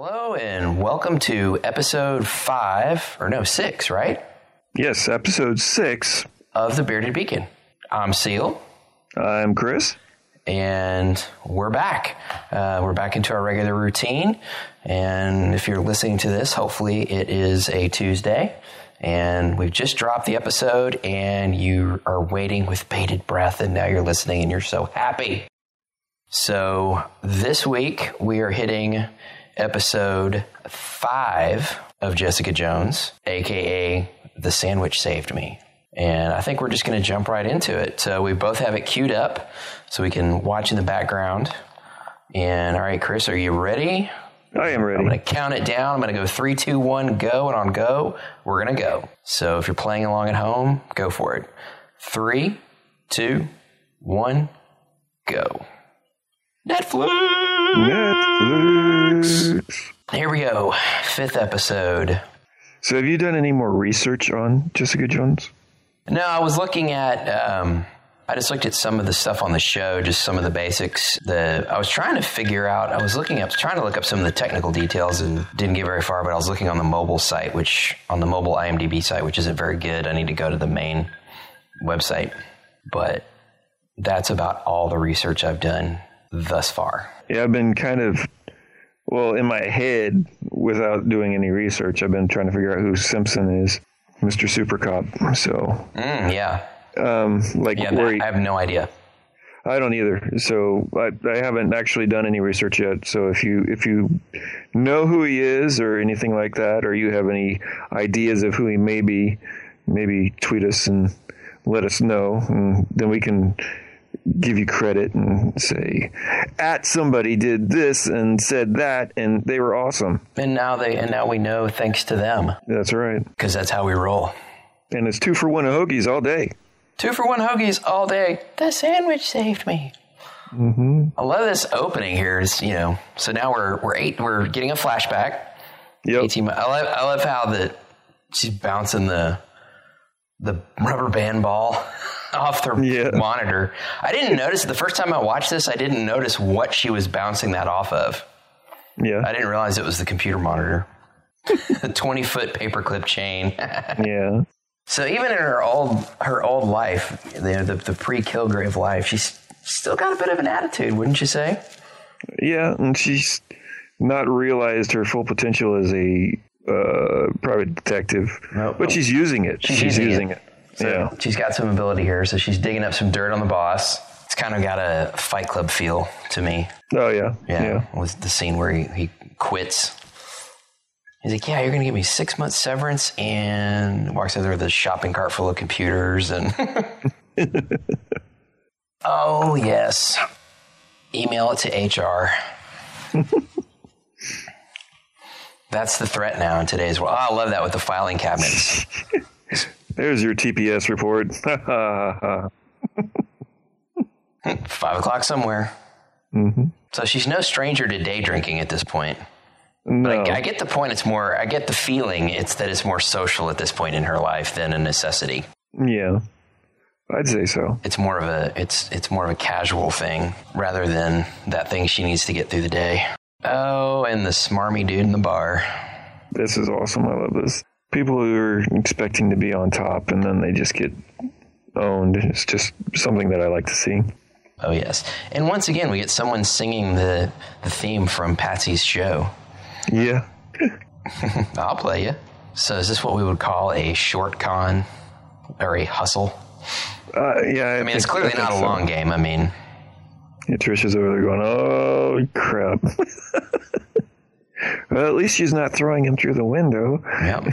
Hello and welcome to episode five, or no, six, right? Yes, episode six. Of The Bearded Beacon. I'm Seal, I'm Chris. and we're back. Uh, we're back into our regular routine. And if you're listening to this, hopefully it is a Tuesday. And we've just dropped the episode, and you are waiting with bated breath, and now you're listening, and you're so happy. So this week we are hitting episode five of Jessica Jones, aka The Sandwich Saved Me. And I think we're just going to jump right into it. So we both have it queued up so we can watch in the background. And all right, Chris, are you ready? I am ready. I'm going to count it down. I'm going to go three, two, one, go. And on go, we're going to go. So if you're playing along at home, go for it. Three, two, one, go. Netflix. Netflix. Here we go. Fifth episode. So, have you done any more research on Jessica Jones? No, I was looking at. Um, I just looked at some of the stuff on the show, just some of the basics. The I was trying to figure out. I was looking up, trying to look up some of the technical details, and didn't get very far. But I was looking on the mobile site, which on the mobile IMDb site, which isn't very good. I need to go to the main website. But that's about all the research I've done thus far. Yeah, I've been kind of, well, in my head, without doing any research, I've been trying to figure out who Simpson is, Mr. Super Cop. So, Mm, yeah, um, like, yeah. that- he, I have no idea. I don't either. So, I, I haven't actually done any research yet. So, if you if you know who he is or anything like that, or you have any ideas of who he may be, maybe tweet us and let us know, and then we can give you credit and say, at somebody did this and said that, and they were awesome. And now they and now we know thanks to them That's right. because that's how we roll. And it's two for one of hoagies all day. Two for one hoagies all day. The sandwich saved me. Mm-hmm. I love this opening here. Is you know, so now we're we're eight. We're getting a flashback. Yep. Eighteen. I love I love how the she's bouncing the the rubber band ball off the Yeah. monitor. I didn't notice the first time I watched this. I didn't notice what she was bouncing that off of. Yeah. I didn't realize it was the computer monitor. a twenty foot paperclip chain. yeah. So even in her old her old life, you know, the the pre Kilgrave life, she's still got a bit of an attitude, wouldn't you say? Yeah, and she's not realized her full potential as a uh, private detective, Nope. but she's using it. She's, using using, it. it. Yeah, She's got some ability here, so she's digging up some dirt on the boss. It's kind of got a Fight Club feel to me. Oh yeah. Yeah, Yeah. with the scene where he, he quits. He's like, "Yeah, you're gonna give me six months severance," and walks over with a shopping cart full of computers and. oh yes, email it to HR. That's the threat now in today's world. Oh, I love that with the filing cabinets. There's your TPS report. Five o'clock somewhere. Mm-hmm. So she's no stranger to day drinking at this point. no. I, I get the point. It's more. I get the feeling. It's that it's more social at this point in her life than a necessity. yeah, I'd say so. It's more of a. It's it's more of a casual thing rather than that thing she needs to get through the day. Oh, and the smarmy dude in the bar. This is awesome. I love this. People who are expecting to be on top and then they just get owned. It's just something that I like to see. Oh yes, and once again we get someone singing the the theme from Patsy's show. Yeah. I'll play you. So is this what we would call a short con or a hustle? Uh, yeah. I mean, it's clearly not a long game. I mean, Yeah, Trisha's over there going, "Oh crap!" well, at least she's not throwing him through the window. Yep.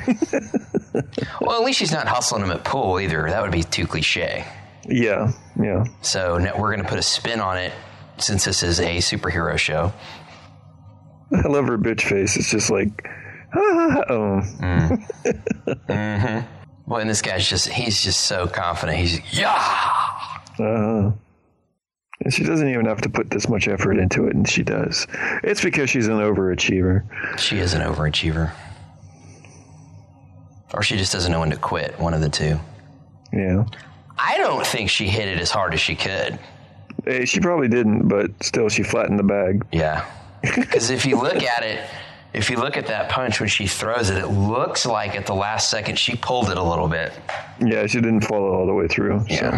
well, at least she's not hustling him at pool either. That would be too cliche. Yeah, yeah. So now we're going to put a spin on it since this is a superhero show. I love her bitch face. It's just like, ah, oh, Well, and this guy's just—he's just so confident. He's yeah. uh, and she doesn't even have to put this much effort into it, and she does. It's because she's an overachiever. She is an overachiever, or she just doesn't know when to quit. One of the two. Yeah. I don't think she hit it as hard as she could. Eh, She probably didn't, but still, she flattened the bag. Yeah. Because if you look at it, if you look at that punch when she throws it, it looks like at the last second she pulled it a little bit. Yeah, she didn't follow all the way through. So.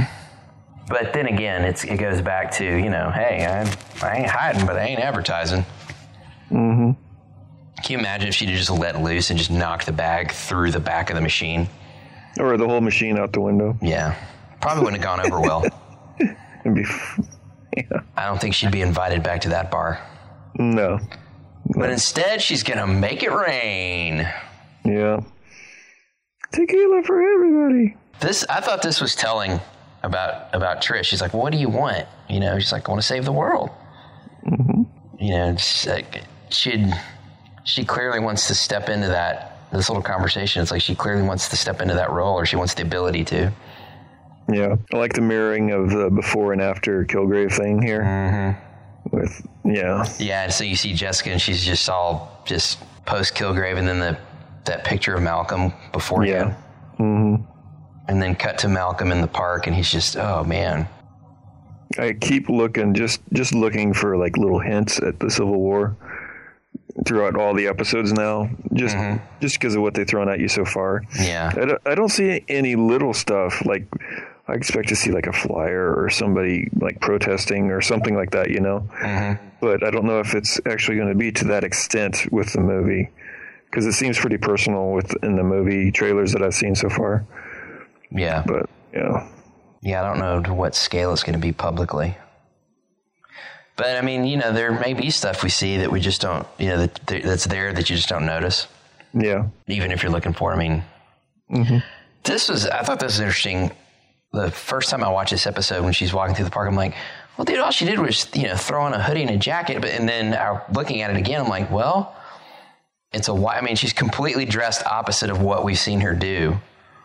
But then again, it's it goes back to you know, hey, I, I ain't hiding, but I ain't advertising. Mm-hmm. Can you imagine if she'd just let loose and just knocked the bag through the back of the machine? Or the whole machine out the window. Yeah, probably wouldn't have gone over well. And be, yeah. I don't think she'd be invited back to that bar. No. But instead, she's gonna make it rain. Yeah. Tequila for everybody. This I thought this was telling about about Trish. She's like, "What do you want?" You know, she's like, "I want to save the world." You know, it's like she she clearly wants to step into that this little conversation. It's like she clearly wants to step into that role, or she wants the ability to. Yeah. I like the mirroring of the before and after Kilgrave thing here. Mm-hmm. With yeah, Yeah, and so you see Jessica, and she's just all just post Kilgrave, and then the that picture of Malcolm before yeah, him, and then cut to Malcolm in the park, and he's just, oh man, I keep looking, just just looking for like little hints at the Civil War throughout all the episodes now, just mm-hmm. just because of what they've thrown at you so far. yeah, I don't, I don't see any little stuff like I expect to see like a flyer or somebody like protesting or something like that, you know. Mm-hmm. But I don't know if it's actually going to be to that extent with the movie because it seems pretty personal within the movie trailers that I've seen so far. Yeah. But yeah, Yeah, I don't know to what scale it's going to be publicly. But I mean, you know, there may be stuff we see that we just don't, you know, that, that's there that you just don't notice, yeah, even if you're looking for. I mean, mm-hmm. this was, I thought this was interesting. The first time I watched this episode when she's walking through the park, I'm like, well, dude, all she did was, you know, throw on a hoodie and a jacket. But, and then I, looking at it again, I'm like, well, it's a, wi- I mean, she's completely dressed opposite of what we've seen her do.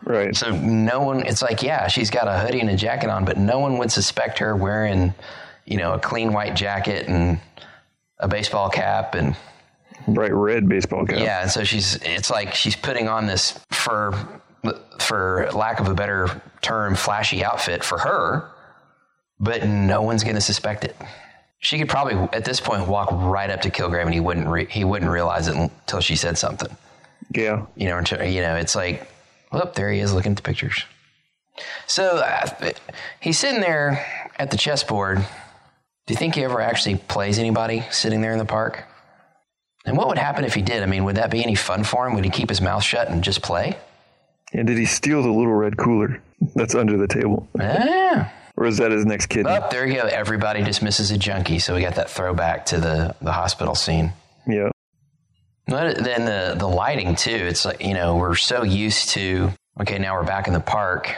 Right. So no one, it's like, yeah, she's got a hoodie and a jacket on, but no one would suspect her wearing, you know, a clean white jacket and a baseball cap. And Bright red baseball cap. yeah, and so she's, it's like she's putting on this, for, for lack of a better term, flashy outfit for her, but no one's going to suspect it. She could probably, at this point, walk right up to Kilgrave and he wouldn't, re- he wouldn't realize it until she said something yeah, you know, you know, it's like, oh, there he is looking at the pictures. So uh, he's sitting there at the chessboard. Do you think he ever actually plays anybody sitting there in the park? And what would happen if he did? I mean, would that be any fun for him? Would he keep his mouth shut and just play? And did he steal the little red cooler that's under the table, Ah. or is that his next kidney? Oh, there you go. Everybody dismisses a junkie. So we got that throwback to the, the hospital scene. Yeah, But then the the lighting too. It's like you know we're so used to okay now we're back in the park,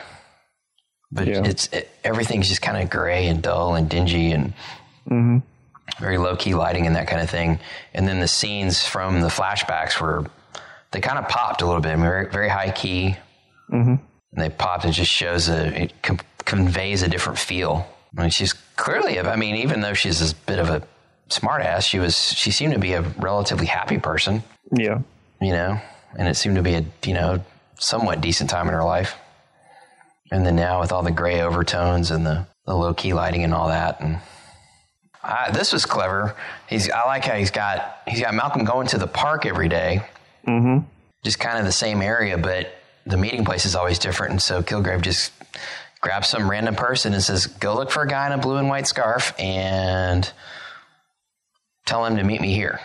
but Yeah. it's it, everything's just kind of gray and dull and dingy and mm-hmm. very low key lighting and that kind of thing. And then the scenes from the flashbacks were they kind of popped a little bit. I mean, very very high key, mm-hmm. and they popped. It just shows a it com- conveys a different feel. I mean, she's clearly. I mean, even though she's a bit of a smartass, she was she seemed to be a relatively happy person yeah, you know, and it seemed to be a you know somewhat decent time in her life. And then now with all the gray overtones and the, the low key lighting and all that, and I, this was clever. He's I like how he's got he's got Malcolm going to the park every day, mm-hmm. just kind of the same area, but the meeting place is always different. And so Kilgrave just grabs some random person and says, "Go look for a guy in a blue and white scarf and tell him to meet me here,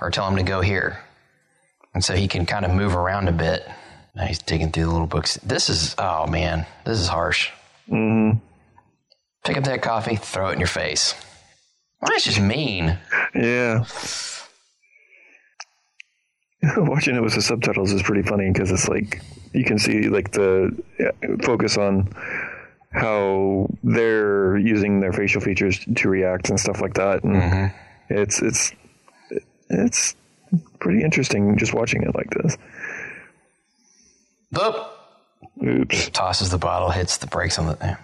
or tell him to go here." And so he can kind of move around a bit. Now he's digging through the little books. This is oh man, this is harsh. Mm-hmm. Pick up that coffee, throw it in your face. Well, that's just mean. Yeah. Watching it with the subtitles is pretty funny because it's like you can see like the focus on how they're using their facial features to react and stuff like that, and it's it's it's pretty interesting just watching it like this. Boop. Oops. tosses the bottle, hits the brakes on the eh,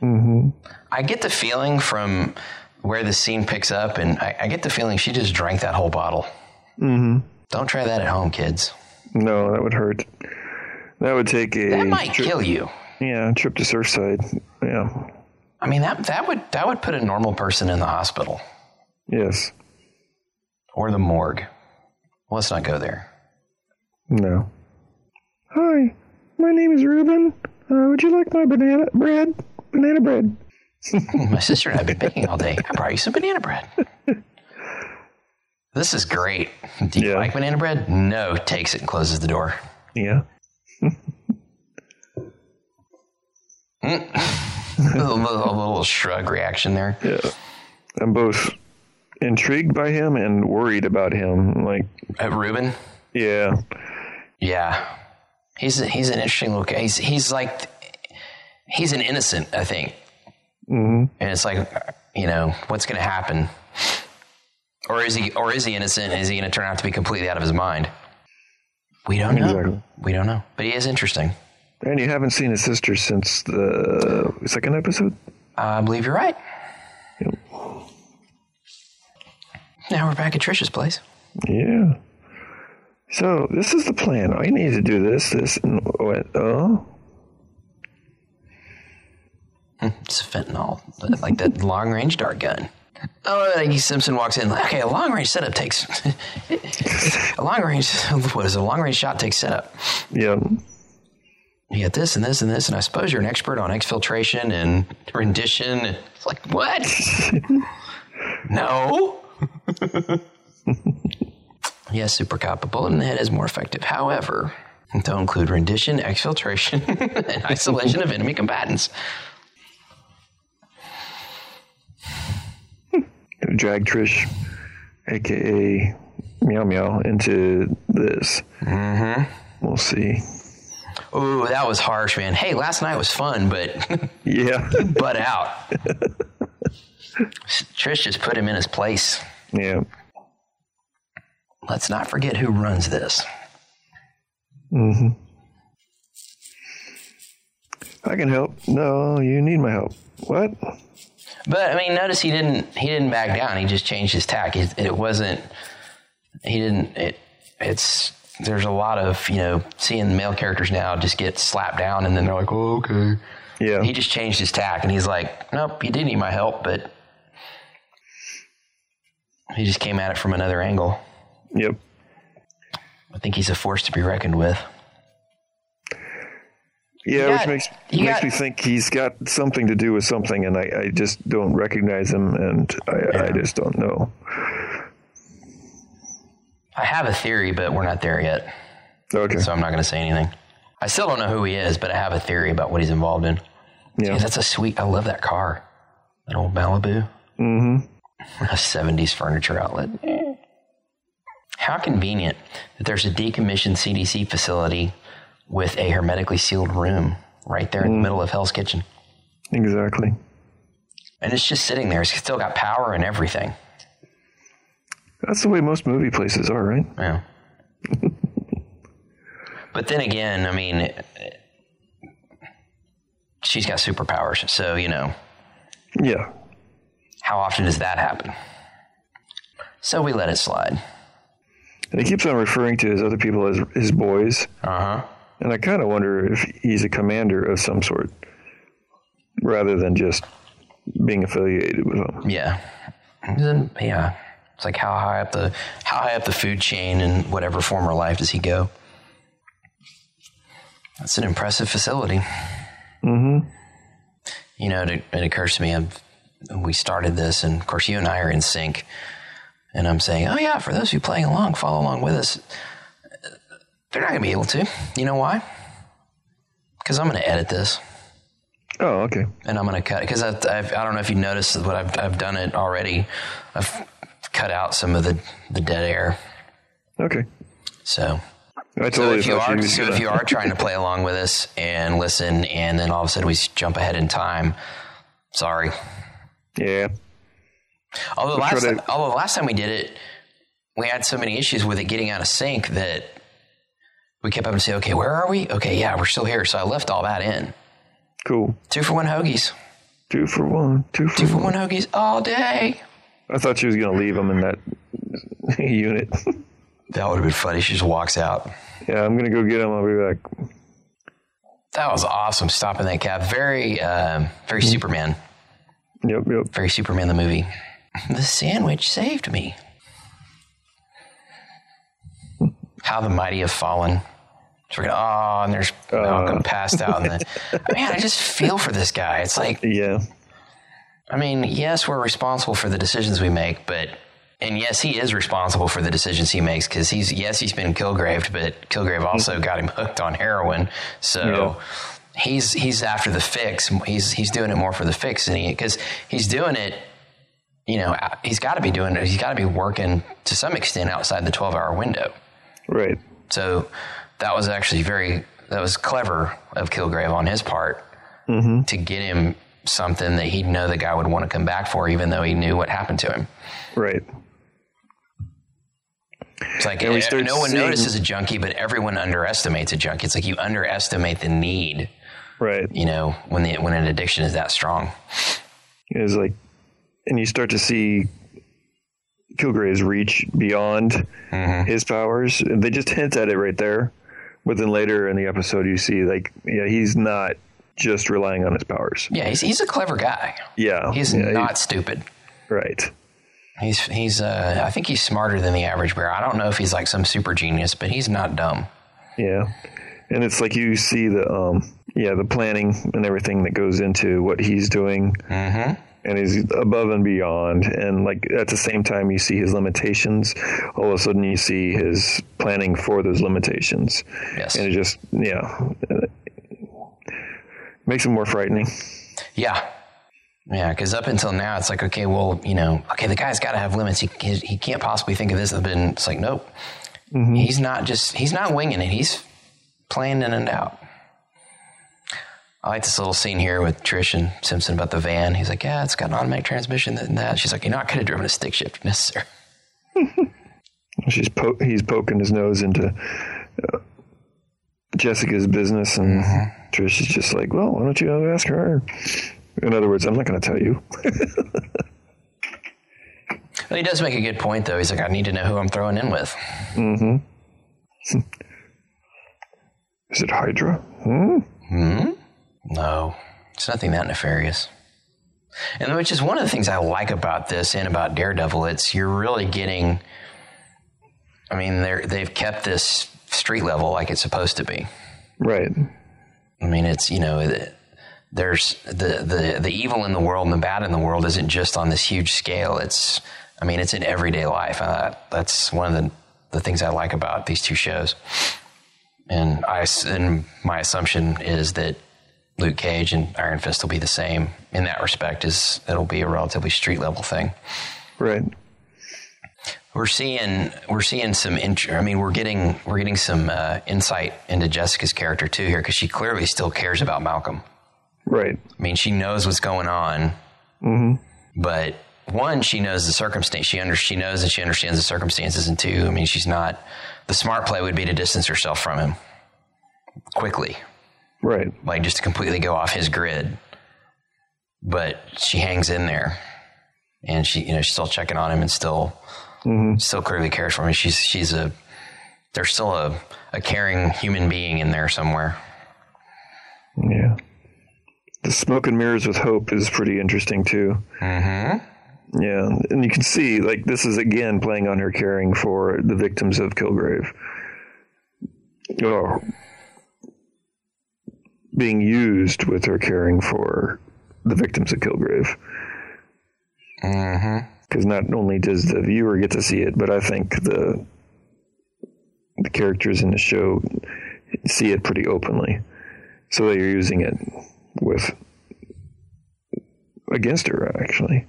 man. I get the feeling from where the scene picks up, and I, I get the feeling she just drank that whole bottle. Mm-hmm. Don't try that at home, kids. No, that would hurt. That would take a That might tri- kill you. yeah trip to Surfside. Yeah. I mean that that would that would put a normal person in the hospital Yes. or the morgue Let's not go there. No. Hi, my name is Ruben. Uh, would you like my banana bread? Banana bread. My sister and I have been baking all day. I brought you some banana bread. This is great. Do you Yeah. like banana bread? No, takes it and closes the door. Yeah. a, little, a little shrug reaction there. Yeah. I'm both intrigued by him and worried about him. Like, Uh, Ruben? yeah. Yeah. He's he's an interesting look. He's he's like he's an innocent, I think. Mm-hmm. And it's like, you know, what's going to happen? Or is he or is he innocent? Is he going to turn out to be completely out of his mind? We don't know. Exactly. We don't know. But he is interesting. And you haven't seen his sister since the second episode? I believe you're right. Yep. Now we're back at Trisha's place. Yeah. So this is the plan. I need to do this, this, and what? Oh, hmm, It's fentanyl, like that long range dart gun. Oh, and Simpson walks in. Like, Okay, a long range setup takes a long range. What is it? a long range shot takes setup? yeah. You get this and this and this, and I suppose you're an expert on exfiltration and rendition. It's like what? no. yes, Super Cop, a bullet in the head is more effective. However, don't include rendition, exfiltration, and isolation of enemy combatants. Drag Trish, aka Meow Meow, into this. Mm-hmm. We'll see. Ooh, that was harsh, man. Hey, last night was fun, but Yeah. butt out. Trish just put him in his place. Yeah. Let's not forget who runs this. Mm-hmm. I can help. No, you need my help. What? But I mean, notice he didn't he didn't back down. He just changed his tack. It, it wasn't. He didn't. It. It's. There's a lot of you know seeing male characters now just get slapped down and then they're like, oh okay. Yeah. He just changed his tack and he's like, nope, you did need my help, but he just came at it from another angle. Yep. I think he's a force to be reckoned with. Yeah, got- which makes makes got- me think he's got something to do with something, and I, I just don't recognize him, and I, I just don't know. I have a theory, but we're not there yet, Okay. so I'm not going to say anything. I still don't know who he is, but I have a theory about what he's involved in. yeah. Yeah, that's a sweet. I love that car. That old Malibu. Mm-hmm. A '70s furniture outlet. How convenient that there's a decommissioned CDC facility with a hermetically sealed room right there in the mm. middle of Hell's Kitchen, Exactly. and it's just sitting there. It's still got power and everything. That's the way most movie places are, right? Yeah. but then again, I mean, she's got superpowers, so you know. Yeah. How often does that happen? So we let it slide. And he keeps on referring to his other people as his boys, Uh huh. and I kind of wonder if he's a commander of some sort, rather than just being affiliated with them. Yeah. Yeah. It's like how high up the how high up the food chain in whatever former life does he go? That's an impressive facility. Mm-hmm. You know, it, it occurs to me. I've, we started this, and of course, you and I are in sync. And I'm saying, oh yeah, for those of you playing along, follow along with us. They're not going to be able to. You know why? Because I'm going to edit this Oh, okay. and I'm going to cut because I've, I don't know if you noticed what I've, I've done it already. I've cut out some of the, the dead air. Okay. So, I so totally if you are was so if you are trying to play along with us and listen, and then all of a sudden we jump ahead in time, sorry. Yeah. Although last to- although last time we did it, we had so many issues with it getting out of sync that we kept having to say, okay, where are we? Okay, yeah, we're still here. So I left all that in. Cool. Two for one hoagies. Two for one. Two for Two for one. one hoagies all day. I thought she was going to leave him in that unit. That would have been funny. She just walks out. yeah, I'm going to go get him. I'll be back. That was awesome. Stopping that cab. Very, um, very Superman. Yep, yep. Very Superman the movie. The sandwich saved me. How the Mighty Have Fallen. So we're gonna, oh, and there's uh. Malcolm passed out. And the, man, I just feel for this guy. It's like, Yeah. I mean, yes, we're responsible for the decisions we make, but and yes, he is responsible for the decisions he makes because he's yes, he's been Kilgraved, but Kilgrave mm-hmm. also got him hooked on heroin. So Yeah. He's he's after the fix. He's he's doing it more for the fix, and he because he's doing it. You know, he's got to be doing it. He's got to be working to some extent outside the twelve-hour window. Right. So that was actually very that was clever of Kilgrave on his part mm-hmm. to get him something that he'd know the guy would want to come back for, even though he knew what happened to him. Right. It's like start no one seeing- notices a junkie, but everyone underestimates a junkie. It's like you underestimate the need, Right. you know, when the when an addiction is that strong. It's like, and you start to see Kilgrave's reach beyond his powers. They just hint at it right there, but then later in the episode, you see like, yeah, he's not just relying on his powers. Yeah, he's he's a clever guy. Yeah, He's yeah, not stupid. right. He's he's uh, I think he's smarter than the average bear. I don't know if he's like some super genius, but he's not dumb. Yeah, and it's like you see the um, yeah, the planning and everything that goes into what he's doing. Mm-hmm. and he's above and beyond. And like at the same time, you see his limitations. All of a sudden, you see his planning for those limitations, Yes. and it just yeah makes him more frightening. Yeah. Yeah, because up until now, it's like, okay, well, you know, okay, the guy's got to have limits. He, he, he can't possibly think of this. But it's like, nope. He's not just, he's not winging it. He's planning it out. I like this little scene here with Trish and Simpson about the van. He's like, yeah, it's got an automatic transmission and that. She's like, you know, I could have driven a stick shift if necessary. She's po- he's poking his nose into uh, Jessica's business, and Trish is just like, "Well, why don't you ask her?" In other words, I'm not going to tell you. Well, he does make a good point, though. He's like, I need to know who I'm throwing in with. Is it Hydra? Hmm? No, it's nothing that nefarious. And which is one of the things I like about this and about Daredevil. It's you're really getting. I mean, they're they've kept this street level like it's supposed to be. Right. I mean, it's you know, it- there's the the the evil in the world and the bad in the world isn't just on this huge scale. It's I mean, it's in everyday life. Uh, that's one of the the things I like about these two shows. And I and my assumption is that Luke Cage and Iron Fist will be the same in that respect. Is it'll be a relatively street level thing. Right. We're seeing we're seeing some. int- I mean, we're getting we're getting some uh, insight into Jessica's character too here because she clearly still cares about Malcolm. Right. I mean, she knows what's going on, but one, she knows the circumstance. She under she knows and she understands the circumstances, and two, I mean, she's not. The smart play would be to distance herself from him quickly, Right. like just to completely go off his grid. But she hangs in there, and she, you know, she's still checking on him, and still, still clearly cares for him. She's she's a there's still a, a caring human being in there somewhere. Yeah. The smoke and mirrors with hope is pretty interesting too. Mm-hmm. Yeah, and you can see like this is again playing on her caring for the victims of Kilgrave. Oh, being used with her caring for the victims of Kilgrave. Mm-hmm. Because not only does the viewer get to see it, but I think the the characters in the show see it pretty openly so they're using it with against her actually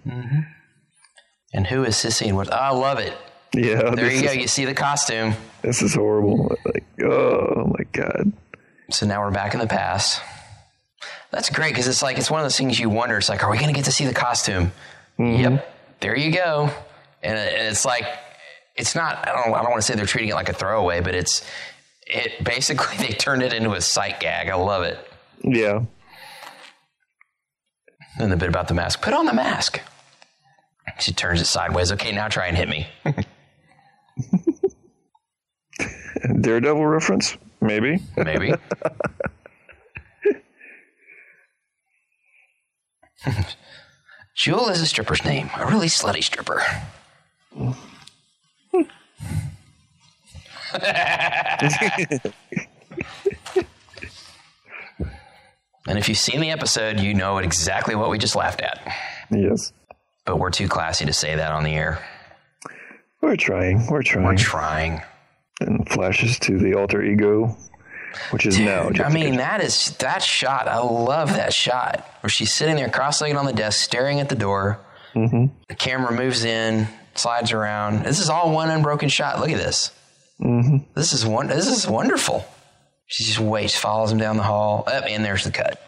And who is Sissy and what? Oh, I love it. yeah There you go. You see the costume. this is horrible like oh my god So now we're back in the past. That's great because it's like it's one of those things you wonder. It's like, are we going to get to see the costume? Mm-hmm. Yep. There you go. And and it's like, it's not. I don't. I don't want to say they're treating it like a throwaway, but it's. It basically they turned it into a sight gag. I love it. yeah And the bit about the mask. Put on the mask. She turns it sideways. Okay, now try and hit me. daredevil reference maybe Maybe. Jewel is a stripper's name, a really slutty stripper. and if you've seen the episode, you know exactly what we just laughed at. Yes. But we're too classy to say that on the air. We're trying. We're trying. We're trying. And flashes to the alter ego, which is now. I mean, that is that shot. I love that shot where she's sitting there cross-legged on the desk, staring at the door. Mm-hmm. The camera moves in, slides around. This is all one unbroken shot. Look at this. Mm-hmm. This is one. This is wonderful. She just waits, follows him down the hall. Up, and there's the cut.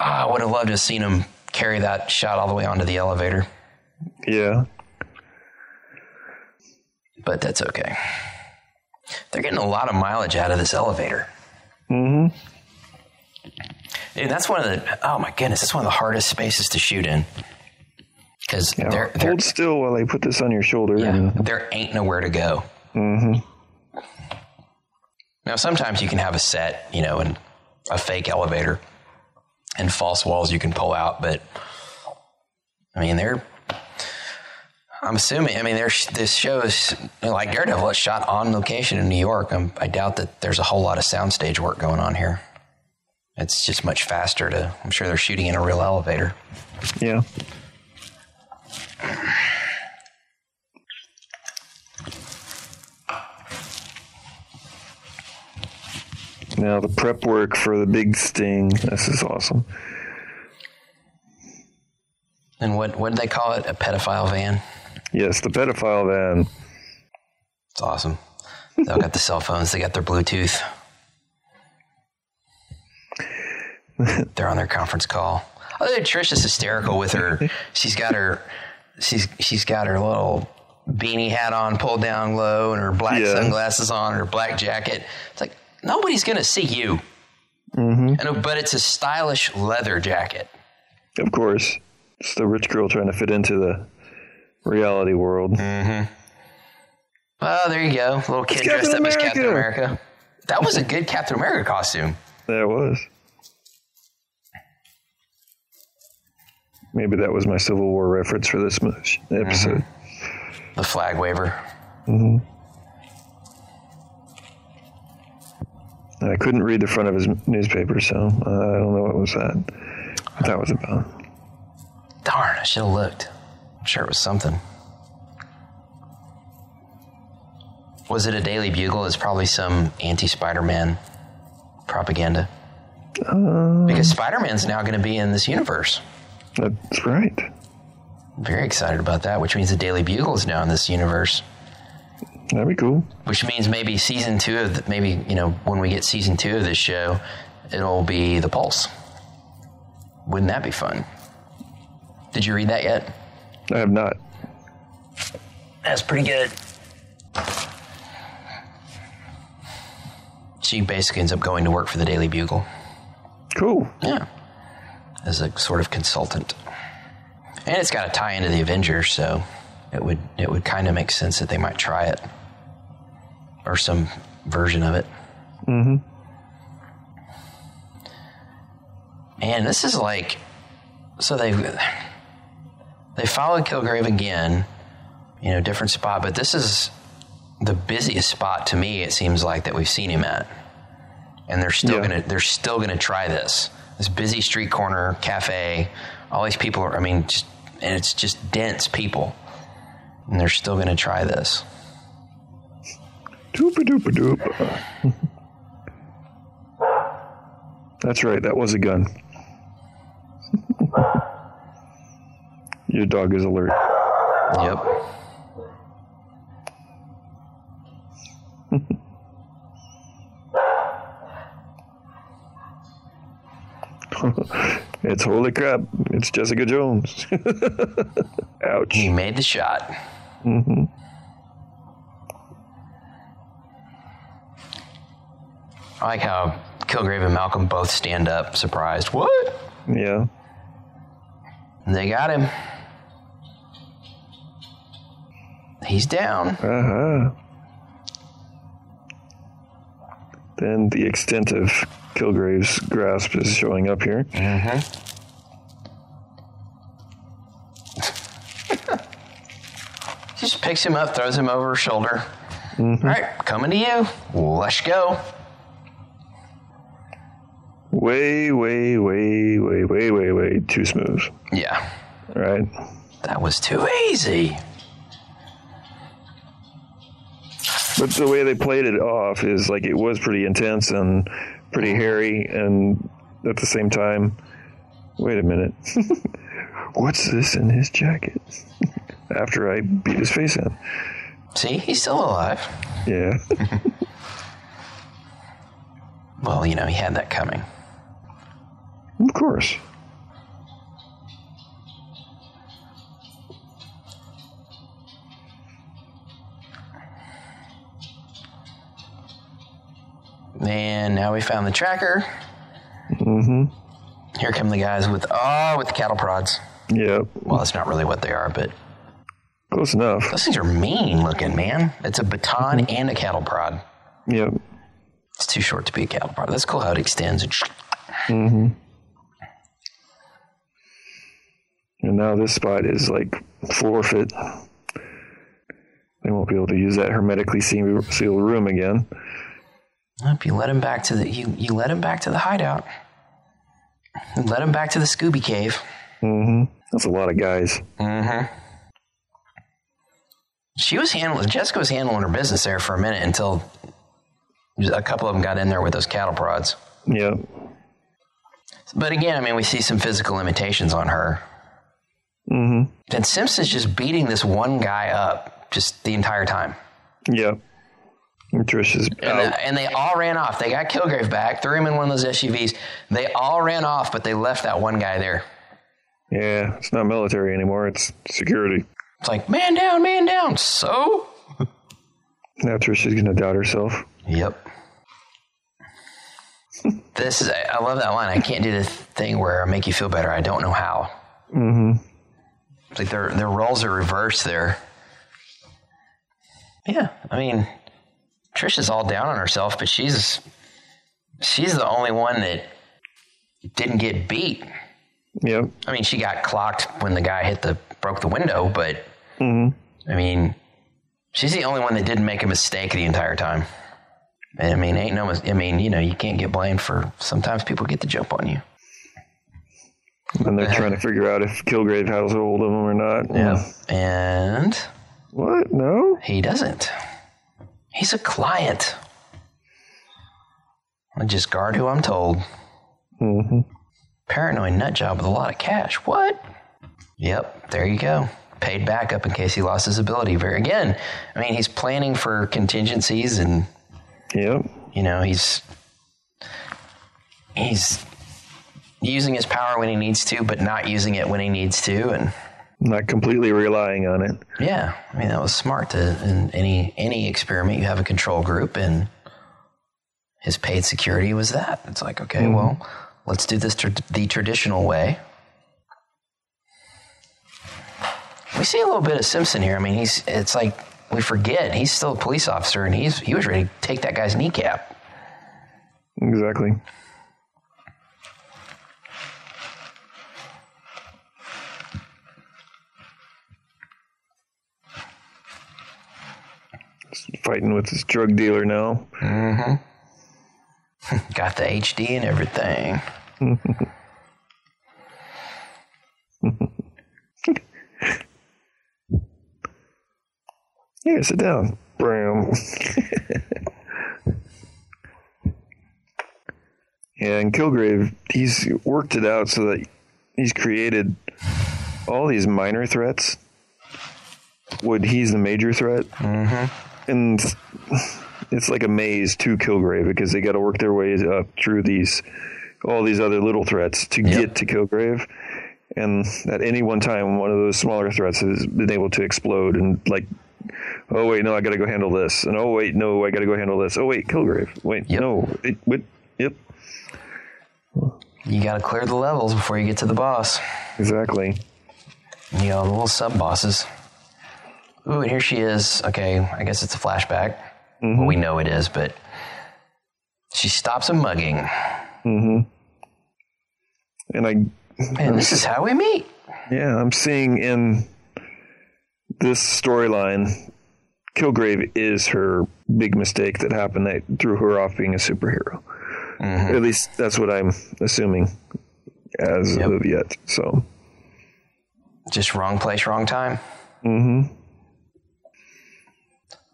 Ah, I would have loved to have seen him carry that shot all the way onto the elevator, Yeah. But that's okay. They're getting a lot of mileage out of this elevator. Mm-hmm. Dude, that's one of the. Oh my goodness, that's one of the hardest spaces to shoot in. Because Yeah. there, there, Hold still while they put this on your shoulder. yeah, there ain't nowhere to go. mm-hmm. Now, sometimes you can have a set, you know, and a fake elevator and false walls you can pull out, but I mean, they're. I'm assuming. I mean, there's this show is like Daredevil. It's shot on location in New York. I'm, I doubt that there's a whole lot of soundstage work going on here. It's just much faster to. I'm sure they're shooting in a real elevator. Yeah. Now the prep work for the big sting. This is awesome. And what what did they call it? A pedophile van. Yes, the pedophile van. It's awesome. They all got the cell phones. They got their Bluetooth. They're on their conference call. Oh, Trish is hysterical with her. She's got her. She's she's got her little beanie hat on, pulled down low, and her black Yeah. sunglasses on, her black jacket. It's like nobody's gonna see you. Mm-hmm. And, but it's a stylish leather jacket. Of course, it's the rich girl trying to fit into the reality world. Oh, there you go. little kid dressed Captain up as Captain America. America. That was a good Captain America costume. That was. Maybe that was my Civil War reference for this mo- episode. The flag waver. And I couldn't read the front of his newspaper, so uh, I don't know what was that. What that was about. Darn, I should have looked. I'm sure it was something. Was it a Daily Bugle? It's probably some anti Spider Man propaganda. Um, because Spider Man's now going to be in this universe. That's right. I'm very excited about that, which means the Daily Bugle is now in this universe. That'd be cool. Which means maybe season two of the, maybe you know when we get season two of this show, it'll be the Pulse. Wouldn't that be fun? Did you read that yet? I have not. That's pretty good. She basically ends up going to work for the Daily Bugle. Cool. Yeah. As a sort of consultant. And it's got to tie into the Avengers, so it would it would kind of make sense that they might try it. Or some version of it. Mm-hmm. And this is like so they they followed Kilgrave again, you know, different spot, but this is the busiest spot to me it seems like that we've seen him at. And they're still Yeah. gonna they're still gonna try this. This busy street corner cafe, all these people are I mean just and it's just dense people. And they're still gonna try this. Doopa doopa doop. That's right. That was a gun. Your dog is alert. Yep. It's holy crap. It's Jessica Jones. Ouch. He made the shot. Mhm. I like how Kilgrave and Malcolm both stand up, surprised. What? Yeah. And they got him. He's down. Uh huh. Then the extent of Kilgrave's grasp is showing up here. Uh She just picks him up, throws him over her shoulder. All right, coming to you. Let's go. Way, way, way, way, way, way, way too smooth. Yeah, Right? that was too easy. But the way they played it off is like it was pretty intense and pretty hairy, and at the same time, wait a minute, what's this in his jacket? After I beat his face in, See, he's still alive. yeah, Well, you know, he had that coming. of course. And now we found the tracker. Mm-hmm. Here come the guys with oh, with the cattle prods. Yep, Well, that's not really what they are, but close enough. those things are mean looking, man. It's a baton and a cattle prod. Yep, It's too short to be a cattle prod. That's cool how it extends. Mm-hmm. And now this spot is like forfeit. They won't be able to use that hermetically sealed room again. If you let him back to the you, you let him back to the hideout. You let him back to the Scooby Cave. Mm-hmm. That's a lot of guys. Mm-hmm. She was handling Jessica was handling her business there for a minute until a couple of them got in there with those cattle prods. Yeah. But again, I mean, we see some physical limitations on her. Mm-hmm. And Simpson's just beating this one guy up just the entire time. Yep. And Trish is And, out. and they all ran off. They got Kilgrave back, threw him in one of those SUVs. They all ran off, but they left that one guy there. Yeah, it's not military anymore. It's security. It's like, man down, man down. So? Now going to doubt herself. Yep. this is, I love that line. I can't do the thing where I make you feel better. I don't know how. Mm-hmm. It's like their, their roles are reversed there. Yeah, I mean, Trish is all down on herself, but she's she's the only one that didn't get beat. Yep. I mean, she got clocked when the guy hit the broke the window, but mm-hmm. I mean, she's the only one that didn't make a mistake the entire time. I mean, ain't no. I mean, you know, you can't get blamed for. Sometimes people get the jump on you. And they're trying to figure out if Kilgrave has a hold of him or not. Yeah. And What? No? he doesn't. He's a client. I just guard who I'm told. Mm-hmm. Paranoid nut job with a lot of cash. What? Yep, there you go. Paid back up in case he lost his ability. Very again. I mean, he's planning for contingencies, and Yep. you know he's he's using his power when he needs to, but not using it when he needs to. And Not completely relying on it. yeah, I mean that was smart. To in any any experiment, you have a control group, and his paid security was that. It's like okay, mm-hmm. well, let's do this tr- the traditional way. We see a little bit of Simpson here. I mean, he's it's like we forget he's still a police officer, and he's he was ready to take that guy's kneecap. Exactly. Fighting with this drug dealer now. Mhm. Got the HD and everything. Here, sit down. Bram. yeah, and Kilgrave, he's worked it out so that he's created all these minor threats. Would he's the major threat? Mm-hmm. And it's like a maze to Kilgrave because they got to work their way up through these all these other little threats to get to Kilgrave. And at any one time, one of those smaller threats has been able to explode and like, oh wait, no, I got to go handle this, and oh wait, no, I got to go handle this. Oh wait, Kilgrave. Wait, Yep. no, it, wait, yep, You got to clear the levels before you get to the boss. exactly. You know, the little sub bosses. Ooh, and here she is. Okay, I guess it's a flashback. Well, we know it is, but she stops a mugging. And I, Man, this is how we meet. yeah, I'm seeing in this storyline Kilgrave is her big mistake that happened that threw her off being a superhero. Mm-hmm. At least that's what I'm assuming as Yep. of yet. So, Just wrong place, wrong time. mm-hmm.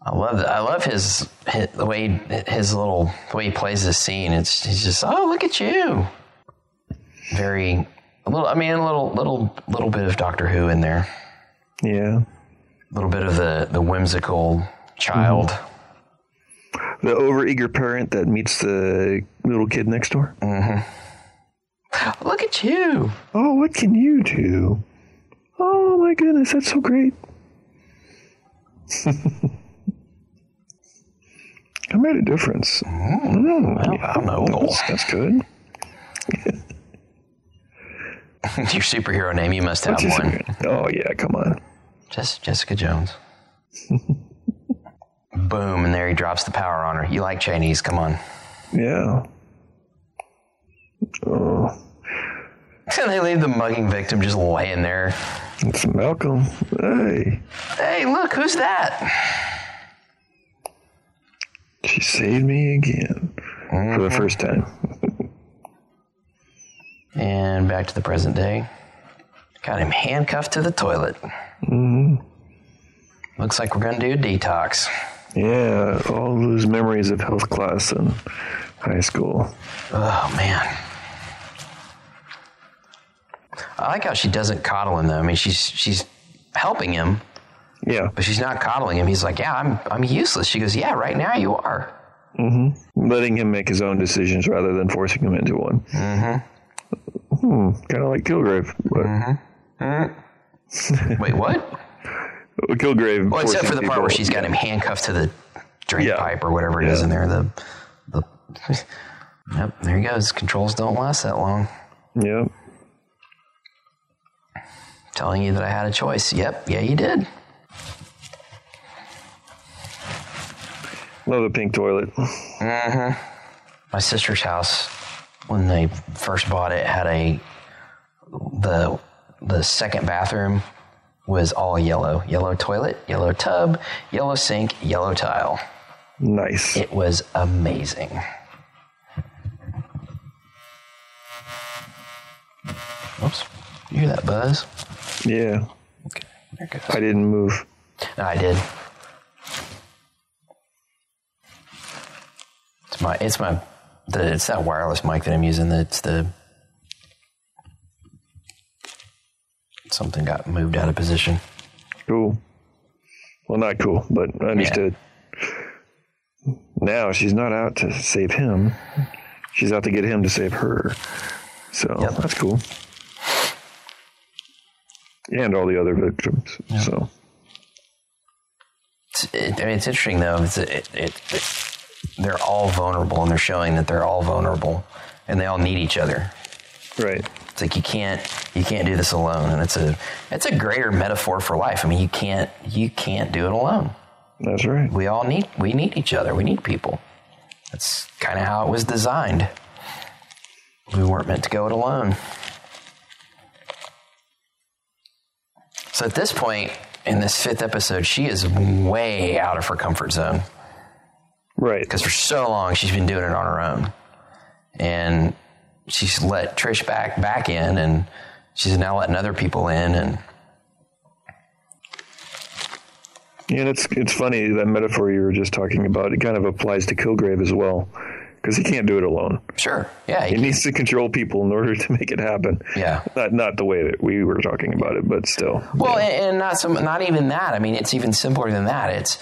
I love I love his, his the way his little the way he plays this scene. It's he's just oh look at you. Very a little. I mean a little little little bit of Doctor Who in there. yeah. A little bit of the the whimsical child. Mm-hmm. The overeager parent that meets the little kid next door. Mm-hmm. Look at you. Oh, what can you do? Oh my goodness, that's so great. I made a difference. Mm, Well, I'm noble. that's, that's good. Your superhero name. You must have one. oh yeah, come on. Just Jessica Jones. Boom, and there he drops the power on her. You like Chinese? Come on. Yeah. Oh, And they leave the mugging victim just laying there. it's Malcolm. Hey, Hey, look, who's that? She saved me again for the mm-hmm. first time. And back to the present day. Got him handcuffed to the toilet. Mm-hmm. Looks like we're going to do a detox. Yeah, all those memories of health class in high school. Oh, man. I like how she doesn't coddle him, though. I mean, she's she's helping him, Yeah, but she's not coddling him. He's like, "Yeah, I'm I'm useless." She goes, "Yeah, right now you are." letting him make his own decisions rather than forcing him into one. Mm-hmm. Hmm, kind of like Kilgrave. But Wait, what? Kilgrave. Well, except for the part where she's got him handcuffed to the drain Yeah. pipe or whatever it is Yeah. in there. The the. Yep, there he goes. Controls don't last that long. Yeah. Telling you that I had a choice. Yep, yeah, you did. Love the pink toilet. Mm-hmm. My sister's house, when they first bought it, had a the the second bathroom was all yellow, yellow toilet, yellow tub, yellow sink, yellow tile. Nice. It was amazing. Oops, you hear that buzz? Yeah. Okay, there it goes. I didn't move. No, I did. My it's my the it's that wireless mic that I'm using. That's the something got moved out of position. Cool. Well, not cool, but understood. Now she's not out to save him. She's out to get him to save her. So Yep. that's cool. And all the other victims. So It's, it, I mean, it's interesting though. It's, it, it, it, they're all vulnerable, and they're showing that they're all vulnerable, and they all need each other. right. It's like you can't you can't do this alone, and it's a it's a greater metaphor for life. I mean, you can't you can't do it alone. That's right. we all need we need each other we need people that's kind of how it was designed we weren't meant to go it alone so at this point in this fifth episode she is way out of her comfort zone Right. because for so long she's been doing it on her own and she's let trish back back in and she's now letting other people in and Yeah, and it's it's funny that metaphor you were just talking about. It kind of applies to Kilgrave as well, because he can't do it alone. sure yeah He needs to control people in order to make it happen. Yeah. Not not the way that we were talking about it, but still. Well, and, and not some, not even that. I mean, it's even simpler than that. It's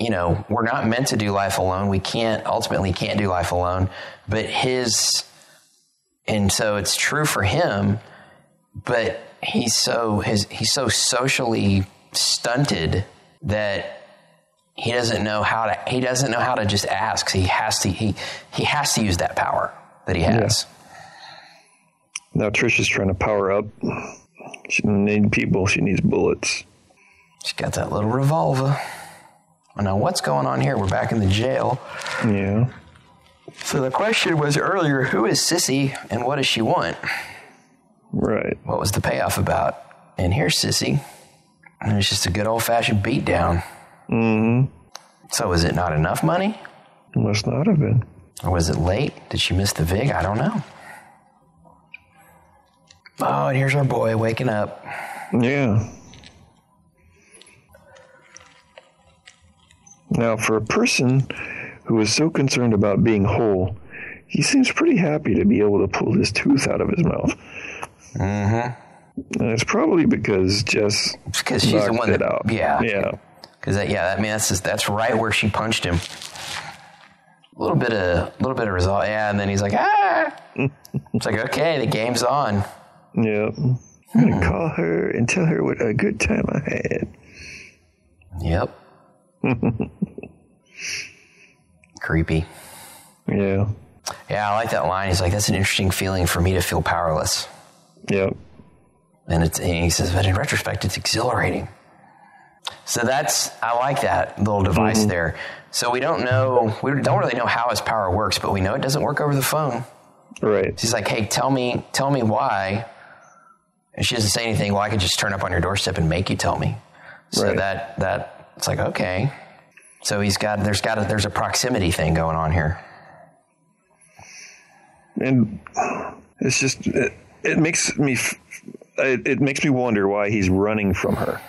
you know, we're not meant to do life alone. We can't ultimately can't do life alone. But his, and so it's true for him. But he's so his he's so socially stunted that he doesn't know how to he doesn't know how to just ask. He has to he he has to use that power that he has. Now Trish is trying to power up. She doesn't need people. She needs bullets. She's got that little revolver. I know what's going on here. We're back in the jail. Yeah. So the question was earlier who is Sissy and what does she want? Right. What was the payoff about? And here's Sissy. And it's just a good old fashioned beatdown. Mm-hmm. So was it not enough money? It must not have been. Or was it late? Did she miss the VIG? I don't know. Oh, and here's our boy waking up. Yeah. Now, for a person who is so concerned about being whole, he seems pretty happy to be able to pull his tooth out of his mouth. Mm-hmm. And it's probably because Jess Because she's the one that, out. yeah, Yeah. Because that, yeah, I mean that's just, that's right where she punched him. A little bit of, a little bit of result, yeah, and then he's like, ah. it's like okay, the game's on. Yeah. I'm going to call her and tell her what a good time I had. Yep. Creepy. Yeah. Yeah, I like that line. He's like, that's an interesting feeling for me to feel powerless. Yeah. And, it's, and he says, but in retrospect, it's exhilarating. So that's, I like that little device mm-hmm. there. So we don't know, we don't really know how his power works, but we know it doesn't work over the phone. Right. She's like, hey, tell me, tell me why. And she doesn't say anything. Well, I could just turn up on your doorstep and make you tell me. So Right. that, that, it's like, okay. So he's got, there's got a, there's a proximity thing going on here. and it's just it, it makes me it, it makes me wonder why he's running from her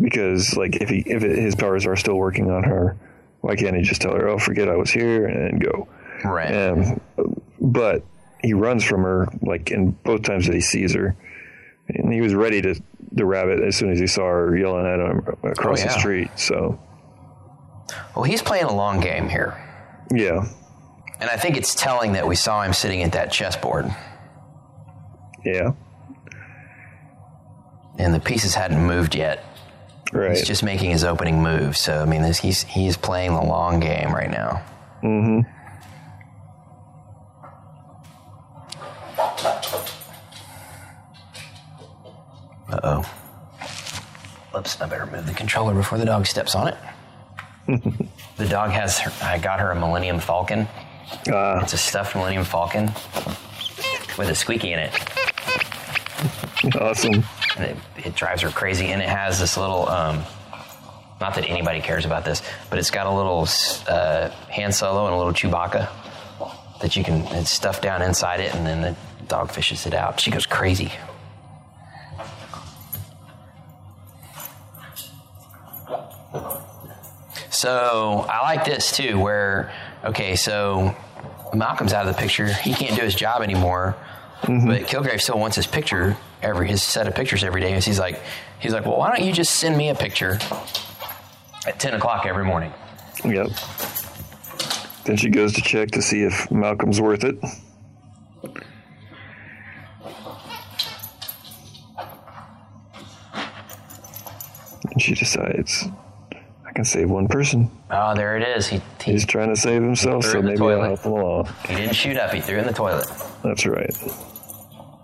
because like if he if it, his powers are still working on her why can't he just tell her oh forget i was here and go Right. um, but he runs from her like in both times that he sees her and he was ready to the rabbit as soon as he saw her yelling at him across Oh, the street so Well, he's playing a long game here. yeah And I think it's telling that we saw him sitting at that chessboard yeah and the pieces hadn't moved yet. right He's just making his opening move. So, I mean, this, he's, he's playing the long game right now. mm-hmm Uh oh. Oops, I better move the controller before the dog steps on it. the dog has, her, I got her a Millennium Falcon. uh, It's a stuffed Millennium Falcon with a squeaky in it. awesome And it, it drives her crazy. And it has this little, um, not that anybody cares about this, but it's got a little uh, Han Solo and a little Chewbacca that you can it's stuffed down inside it, and then the dog fishes it out. She goes crazy. So I like this too, where okay, so Malcolm's out of the picture. He can't do his job anymore, mm-hmm. but Kilgrave still wants his picture every his set of pictures every day. And he's like, he's like, well, why don't you just send me a picture at ten o'clock every morning? Yep. Then she goes to check to see if Malcolm's worth it. And she decides, can save one person. Oh, there it is. He he, He's trying to save himself, so maybe I'll help him along. he didn't shoot up. He threw in the toilet. That's right.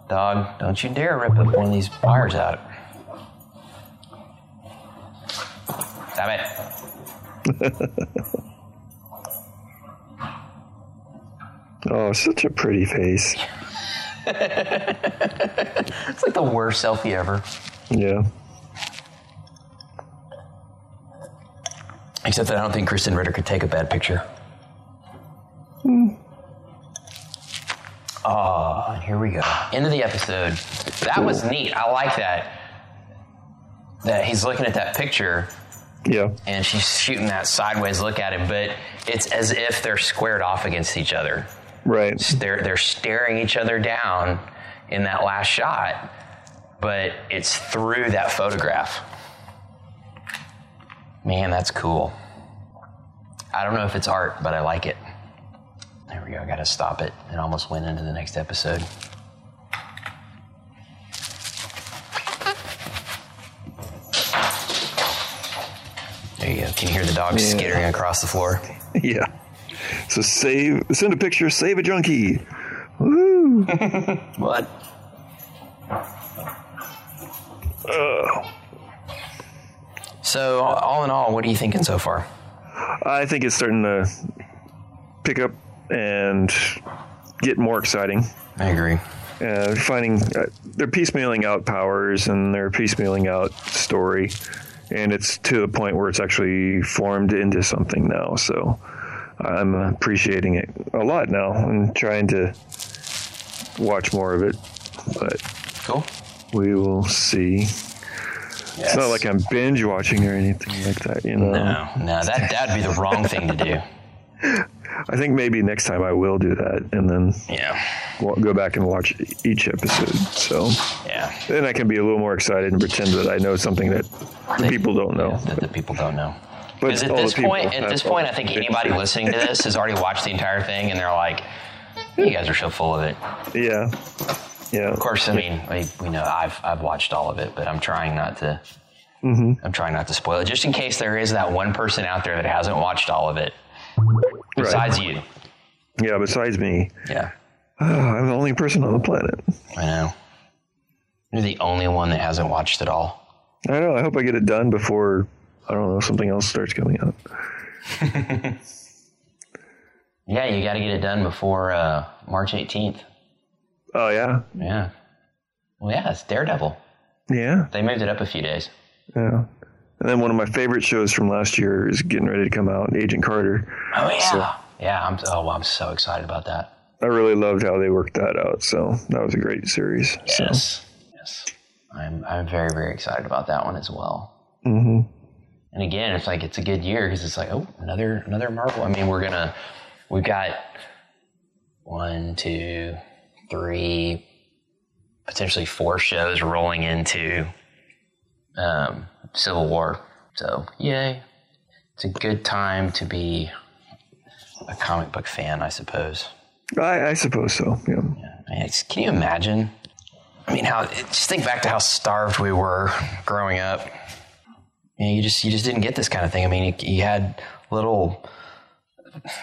Dog, don't you dare rip one of these wires out. Stop it. Oh, such a pretty face. It's like the worst selfie ever. Yeah. Except that I don't think Krysten Ritter could take a bad picture. Oh, here we go. End of the episode. That was neat. I like that. That he's looking at that picture Yeah. and she's shooting that sideways look at him, but it's as if they're squared off against each other. Right. They're they're staring each other down in that last shot, but it's through that photograph. Man, that's cool. I don't know if it's art, but I like it. There we go. I got to stop it. It almost went into the next episode. There you go. Can you hear the dog Yeah. skittering across the floor? Yeah. So save, send a picture, save a junkie. Woo! What? Oh. So, all in all, what are you thinking so far? I think it's starting to pick up and get more exciting. I agree. Uh, finding uh, they're piecemealing out powers and they're piecemealing out story, and it's to the point where it's actually formed into something now. So I'm appreciating it a lot now and trying to watch more of it. But Cool. we will see. It's not like I'm binge watching or anything like that, you know. No, no, that that'd be the wrong thing to do. I think maybe next time I will do that and then Yeah, wa- go back and watch each episode. So yeah. then I can be a little more excited and pretend that I know something that the people don't know. That the people don't know. Because at this point, at this point, I think anybody listening to this has already watched the entire thing, and they're like, "You guys are so full of it." Yeah. Yeah. Of course, I mean, we, we know I've I've watched all of it, but I'm trying not to. Mm-hmm. I'm trying not to spoil it, just in case there is that one person out there that hasn't watched all of it, besides you. Yeah, besides me, Yeah, oh, I'm the only person on the planet. I know. You're the only one that hasn't watched it all. I know. I hope I get it done before I don't know something else starts coming up. Yeah, you got to get it done before uh, March 18th. Oh yeah, Yeah. Well, yeah, it's Daredevil. yeah, They moved it up a few days. yeah. And then one of my favorite shows from last year is getting ready to come out, Agent Carter. Oh yeah, So- yeah. I'm oh, I'm so excited about that. I really loved how they worked that out. So that was a great series. So. Yes, yes. I'm I'm very very excited about that one as well. hmm And again, it's like it's a good year because it's like oh another another Marvel. I mean, we're gonna we've got one, two, three, potentially four shows rolling into um, Civil War. So yay! It's a good time to be a comic book fan, I suppose. I, I suppose so. Yeah. It's- can you imagine? I mean, how just think back to how starved we were growing up. You, know, you just you just didn't get this kind of thing. I mean, you, you had little,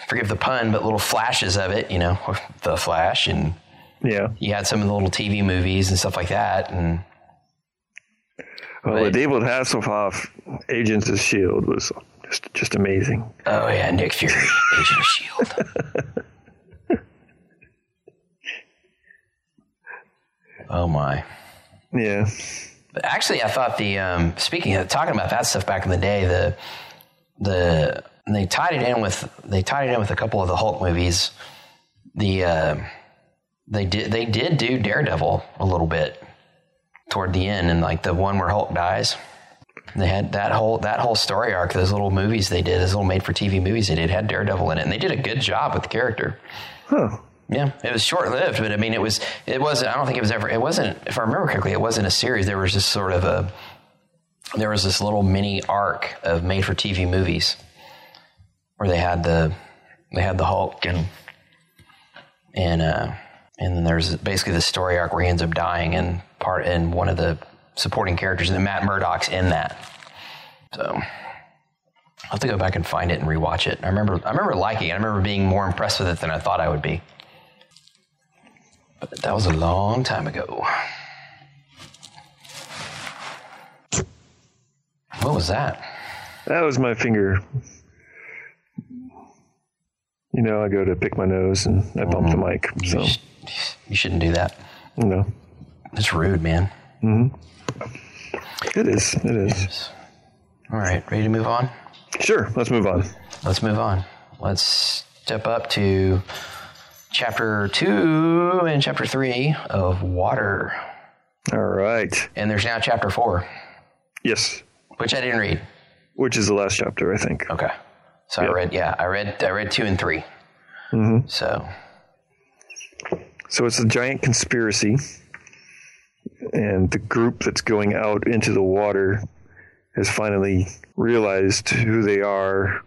forgive the pun, but little flashes of it. You know, the Flash, and Yeah. you had some of the little TV movies and stuff like that. And Well, Right. the David Hasselhoff Agents of Shield was just just amazing. oh yeah, Nick Fury, Agent of Shield. oh my. Yeah. But actually, I thought the um, speaking of talking about that stuff back in the day, the the they tied it in with they tied it in with a couple of the Hulk movies. The uh, they did they did do Daredevil a little bit toward the end, and like the one where Hulk dies. They had that whole that whole story arc. Those little movies they did, those little made for TV movies they did, had Daredevil in it, and they did a good job with the character. Huh. Yeah, it was short lived, but I mean, it was. It wasn't. I don't think it was ever. It wasn't. If I remember correctly, it wasn't a series. There was just sort of a. There was this little mini arc of made for TV movies, where they had the, they had the Hulk and, and uh, and then there's basically the story arc where he ends up dying and part and one of the supporting characters and Matt Murdock's in that. So. I'll have to go back and find it and rewatch it. I remember, I remember liking it. I remember being more impressed with it than I thought I would be. But that was a long time ago. What was that? That was my finger. You know, I go to pick my nose and I bump the mm-hmm. mic. So, You, shouldn't do that. No. It's rude, man. it is. It is. All right, ready to move on? Sure. Let's move on. Let's move on. Let's step up to chapter two and chapter three of Water. All right. And there's now chapter four, Yes. which I didn't read. Which is the last chapter, I think. Okay. So I read, yeah, I read, I read two and 3 mm-hmm. So So it's a giant conspiracy, and the group that's going out into the water has finally realized who they are,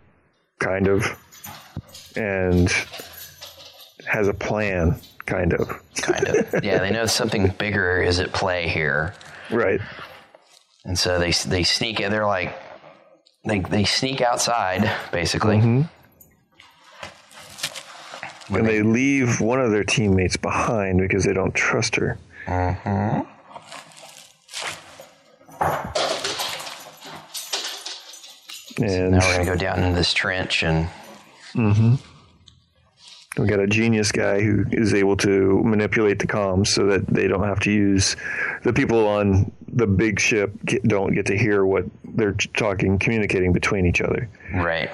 kind of, and has a plan, kind of. kind of, yeah, they know something bigger is at play here. Right. And so they they sneak in. They're like they they sneak outside basically. Mm-hmm. And they leave one of their teammates behind because they don't trust her. Mm-hmm. And Now we're gonna go down into this trench and mm-hmm. We got a genius guy who is able to manipulate the comms so that they don't have to use the people on the big ship get, don't get to hear what they're talking, communicating between each other. Right.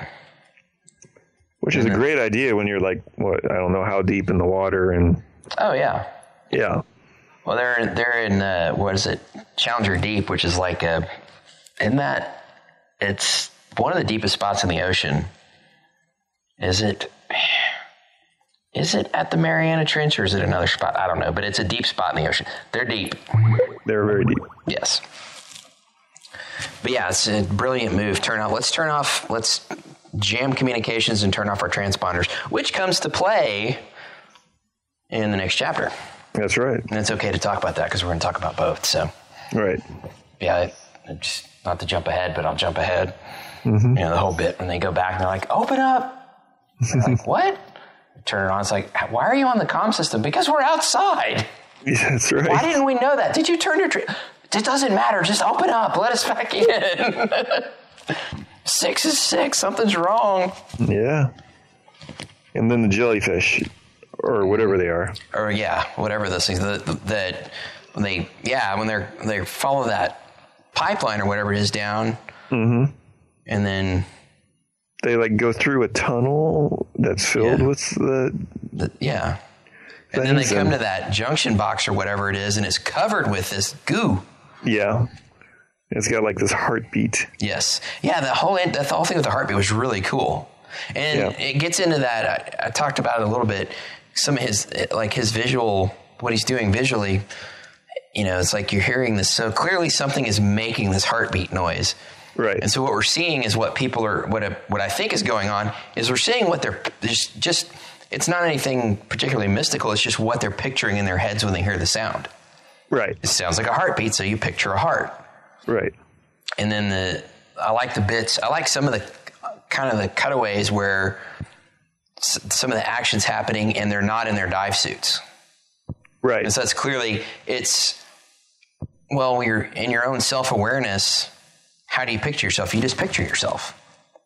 Which is a great idea when you're like, what I don't know how deep in the water, and Oh yeah. yeah, Well, they're they're in uh, what is it? Challenger Deep, which is like a, isn't that? It's one of the deepest spots in the ocean. Is it? Is it at the Mariana Trench or is it another spot? I don't know, but it's a deep spot in the ocean. They're deep. they're very deep. Yes. But yeah, it's a brilliant move. Turn off. Let's turn off. Let's jam communications and turn off our transponders, which comes to play in the next chapter. That's right. And it's okay to talk about that because we're going to talk about both. So Right. yeah, it, just not to jump ahead, but I'll jump ahead. Mm-hmm. You know, the whole bit when they go back and they're like, "Open up!" Like, what? Turn it on. It's like, why are you on the comm system? Because we're outside. Yeah, that's right. Why didn't we know that? Did you turn your? Tra- it doesn't matter. Just open up. Let us back in. six is six. Something's wrong. Yeah. And then the jellyfish, or whatever they are. Or yeah, whatever those things that that when they yeah when they're they follow that pipeline or whatever it is down, Mm-hmm. and then They like go through a tunnel that's filled Yeah. with the. the, yeah. And then they come and- to that junction box or whatever it is, and it's covered with this goo. Yeah. It's got like this heartbeat. Yes. Yeah, the whole the whole thing with the heartbeat was really cool, and Yeah. it gets into that. I, I talked about it a little bit. Some of his eh, like his visual, what he's doing visually. You know, it's like you're hearing this. So clearly, something is making this heartbeat noise. Right. And so what we're seeing is what people are what a, what I think is going on is we're seeing what they're just just it's not anything particularly mystical. It's just what they're picturing in their heads when they hear the sound. Right. It sounds like a heartbeat, so you picture a heart. Right. And then the I like the bits. I like some of the kind of the cutaways where s- some of the actions happening and they're not in their dive suits. Right. And so it's clearly it's well, you're in your own self awareness. How do you picture yourself? You just picture yourself.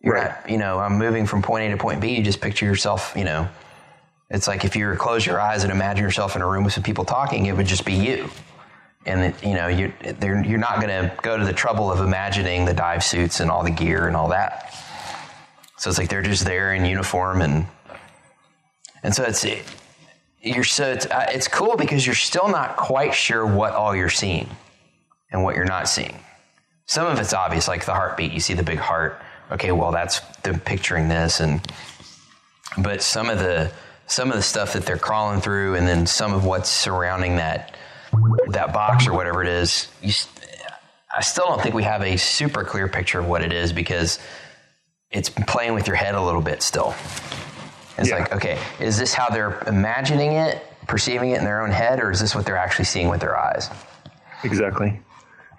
You're Right. not, you know, I'm moving from point A to point B. You just picture yourself. You know, it's like if you were to close your eyes and imagine yourself in a room with some people talking, it would just be you. And it, you know, you they're, you're not going to go to the trouble of imagining the dive suits and all the gear and all that. So it's like they're just there in uniform and and so it's you're so it's, uh, it's cool because you're still not quite sure what all you're seeing and what you're not seeing. Some of it's obvious, like the heartbeat. You see the big heart. Okay, well that's them picturing this, and but some of the some of the stuff that they're crawling through, and then some of what's surrounding that that box or whatever it is. You, I still don't think we have a super clear picture of what it is because it's playing with your head a little bit still. It's Yeah. like, okay, is this how they're imagining it, perceiving it in their own head, or is this what they're actually seeing with their eyes? Exactly.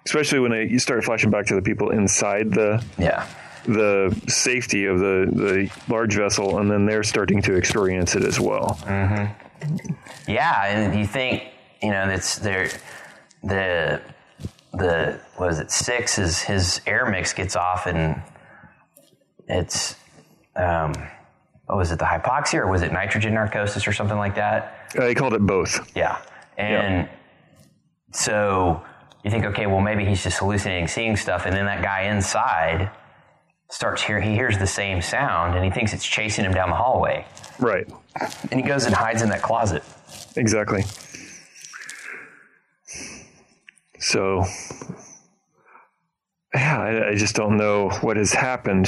Especially when they, you start flashing back to the people inside the Yeah. the safety of the the large vessel, and then they're starting to experience it as well. Mm-hmm. Yeah, and you think, you know, that's there the the what is it, six is his air mix gets off and it's um what was it, the hypoxia or was it nitrogen narcosis or something like that? Uh, they called it both. Yeah. And so you think, okay, well, maybe he's just hallucinating, seeing stuff. And then that guy inside starts hearing, he hears the same sound and he thinks it's chasing him down the hallway. Right. And he goes and hides in that closet. Exactly. So, yeah, I, I just don't know what has happened.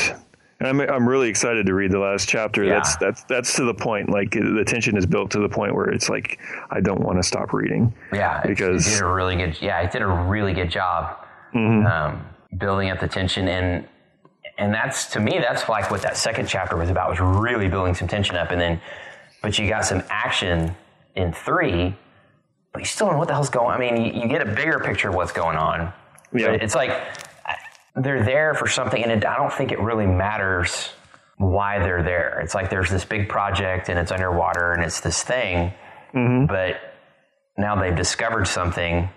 And I'm I'm really excited to read the last chapter. Yeah. That's that's that's to the point. Like the tension is built to the point where it's like I don't want to stop reading. Yeah. Because- he did a really good, yeah, he did a really good job um, building up the tension. And, and that's, to me, that's like what that second chapter was about, was really building some tension up. And then, but you got some action in three, but you still don't know what the hell's going on. I mean, you, you get a bigger picture of what's going on. Yeah. But it's like they're there for something, and it, I don't think it really matters why they're there. It's like there's this big project, and it's underwater, and it's this thing, mm-hmm. but now they've discovered something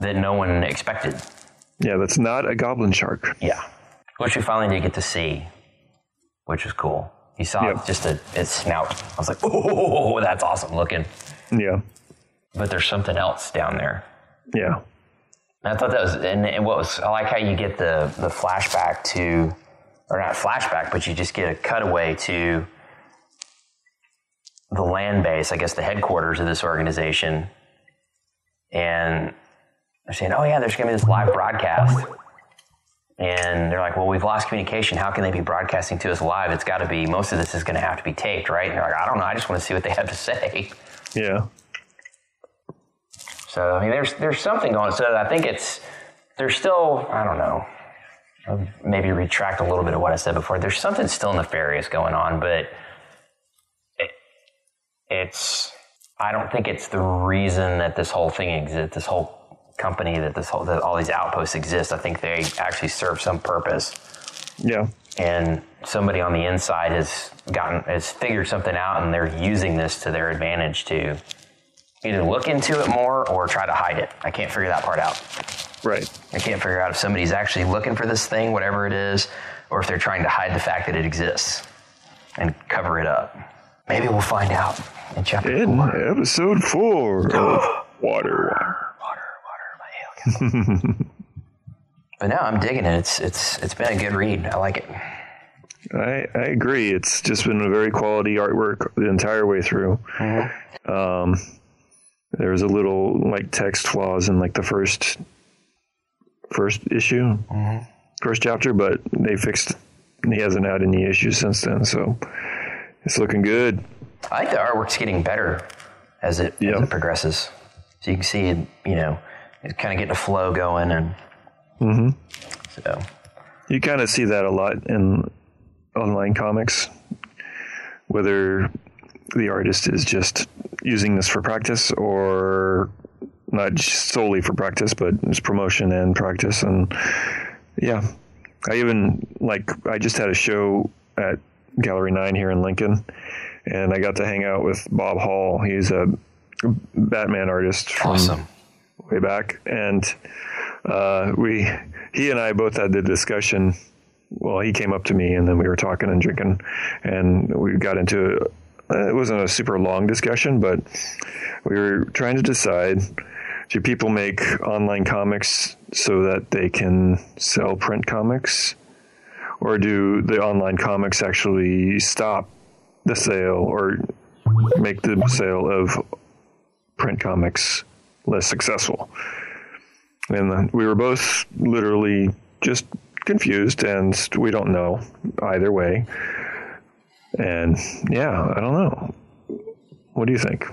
that no one expected. Yeah, that's not a goblin shark. Yeah, which we finally did get to see, which was cool. You saw Yep. just a its snout. I was like, oh, that's awesome looking. Yeah. But there's something else down there. Yeah. And I thought that was, and, and what was, I like how you get the, the flashback to, or not flashback, but you just get a cutaway to the land base, I guess the headquarters of this organization. And they're saying, oh yeah, there's going to be this live broadcast. And they're like, well, we've lost communication. How can they be broadcasting to us live? It's got to be, most of this is going to have to be taped, right? And they're like, I don't know. I just want to see what they have to say. Yeah. So I mean, there's there's something going. On. So I think it's there's still I don't know. I'll maybe retract a little bit of what I said before. There's something still nefarious going on, but it, it's I don't think it's the reason that this whole thing exists. This whole company that this whole that all these outposts exist. I think they actually serve some purpose Yeah. and somebody on the inside has gotten has figured something out and they're using this to their advantage to either look into it more or try to hide it. I can't figure that part out. Right. I can't figure out if somebody's actually looking for this thing, whatever it is, or if they're trying to hide the fact that it exists and cover it up. Maybe we'll find out in chapter In four. episode four of Water Water. Water, water, my ale. but now I'm digging it. It's it's it's been a good read. I like it. I, I agree. It's just been a very quality artwork the entire way through. Um, there was a little like text flaws in like the first first issue, mm-hmm. first chapter, but they fixed. And he hasn't had any issues since then, so it's looking good. I think the artwork's getting better as it Yeah. as it progresses. So you can see it, you know, it's kind of getting a flow going, and mm-hmm. so You kind of see that a lot in online comics, whether the artist is just using this for practice or not solely for practice, but it's promotion and practice. And yeah, I even like, I just had a show at Gallery 9 here in Lincoln, and I got to hang out with Bob Hall. He's a Batman artist from awesome. way back, and uh, we he and I both had the discussion. Well, he came up to me, and then we were talking and drinking, and we got into. Uh, it wasn't a super long discussion, but we were trying to decide: do people make online comics so that they can sell print comics, or do the online comics actually stop the sale or make the sale of print comics less successful. And we were both literally just confused, and we don't know either way. And yeah, I don't know. What do you think?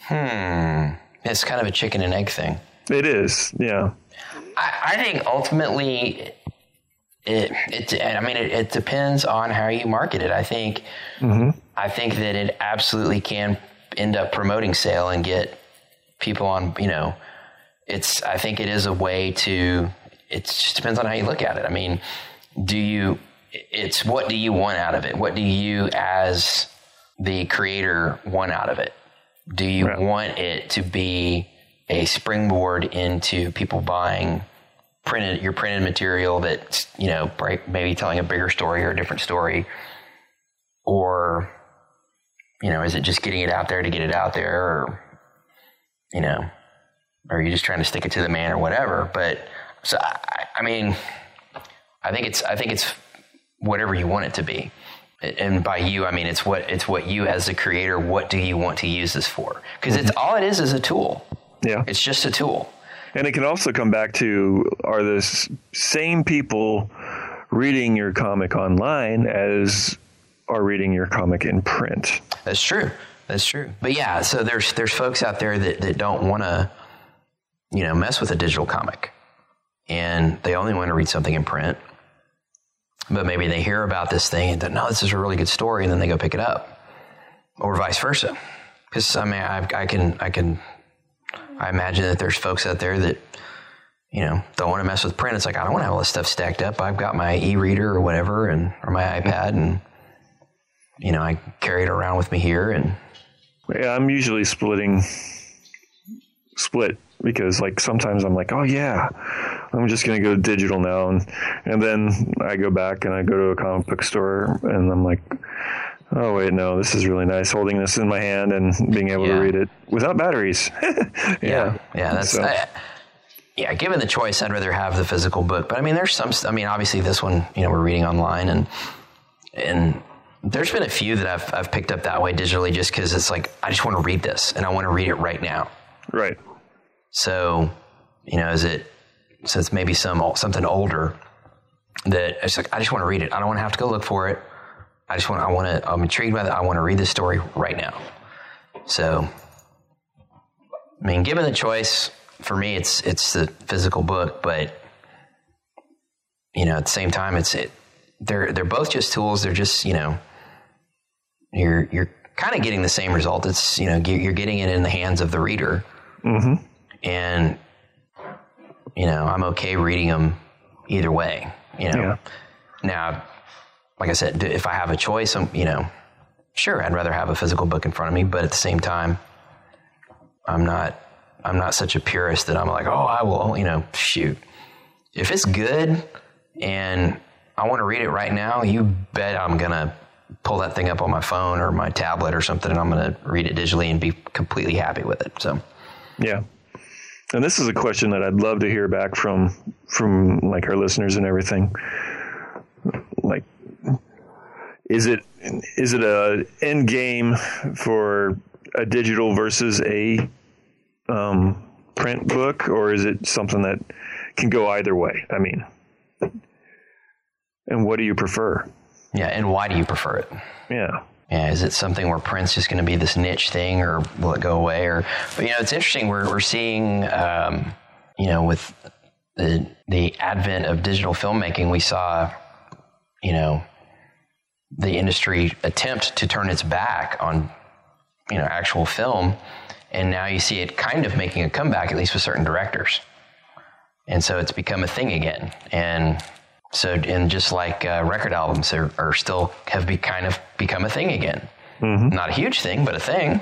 Hmm. It's kind of a chicken and egg thing. It is, yeah. I, I think ultimately, it, it I mean, it, it depends on how you market it. I think, I think that it absolutely can end up promoting sale and get people on. You know, it's. I think it is a way to. It just depends on how you look at it. I mean, do you? It's what do you want out of it? What do you, as the creator, want out of it? Do you Right. want it to be a springboard into people buying printed your printed material that's you know maybe telling a bigger story or a different story, or you know, is it just getting it out there to get it out there, or you know, or are you just trying to stick it to the man or whatever? But so I, I mean, I think it's I think it's whatever you want it to be. And by you, I mean it's what it's what you as a creator. What do you want to use this for? Because it's mm-hmm. all it is is a tool. Yeah. It's just a tool. And it can also come back to are the same people reading your comic online as are reading your comic in print. That's true. That's true. But yeah, so there's there's folks out there that, that don't want to, you know, mess with a digital comic, and they only want to read something in print. But maybe they hear about this thing and think, no, this is a really good story, and then they go pick it up, or vice versa. Because I mean, I, I can I can I imagine that there's folks out there that you know don't want to mess with print. It's like I don't want to have all this stuff stacked up. I've got my e-reader or whatever, and or my iPad, and you know I carry it around with me here, and Yeah, I'm usually splitting split because like sometimes I'm like, oh yeah, I'm just gonna go digital now, and and then I go back and I go to a comic book store and I'm like, oh wait, no, this is really nice holding this in my hand and being able Yeah. to read it without batteries. Yeah, yeah, that's. So- I, yeah, given the choice, I'd rather have the physical book. But I mean, there's some. I mean, obviously, this one, you know, we're reading online, and and there's been a few that I've I've picked up that way digitally, just because it's like I just want to read this, and I want to read it right now. right. So, you know, is it so it's maybe some something older that it's like I just want to read it. I don't want to have to go look for it. I just want I want to I'm intrigued by that. I want to read this story right now. So, I mean, given the choice, for me, it's it's the physical book, but you know, at the same time, it's it. They're they're both just tools. They're just you know, you're you're kind of getting the same result. It's you know, you're getting it in the hands of the reader mm-hmm. And you know i'm okay reading them either way you know Yeah. now like i said if i have a choice i'm you know sure i'd rather have a physical book in front of me but at the same time i'm not i'm not such a purist that i'm like oh i will you know shoot if it's good and i want to read it right now you bet i'm gonna pull that thing up on my phone or my tablet or something and i'm gonna read it digitally and be completely happy with it so Yeah. And this is a question that I'd love to hear back from from like our listeners and everything. Like is it is it a end game for a digital versus a um, print book or is it something that can go either way? I mean, and what do you prefer? Yeah, and why do you prefer it? Yeah. Yeah, is it something where print's just going to be this niche thing, or will it go away? Or, but you know, it's interesting. We're we're seeing, um, you know, with the the advent of digital filmmaking, we saw, you know, the industry attempt to turn its back on, you know, actual film, and now you see it kind of making a comeback, at least with certain directors, and so it's become a thing again, and so, and just like uh, record albums are, are still have be kind of become a thing again. Not a huge thing, but a thing.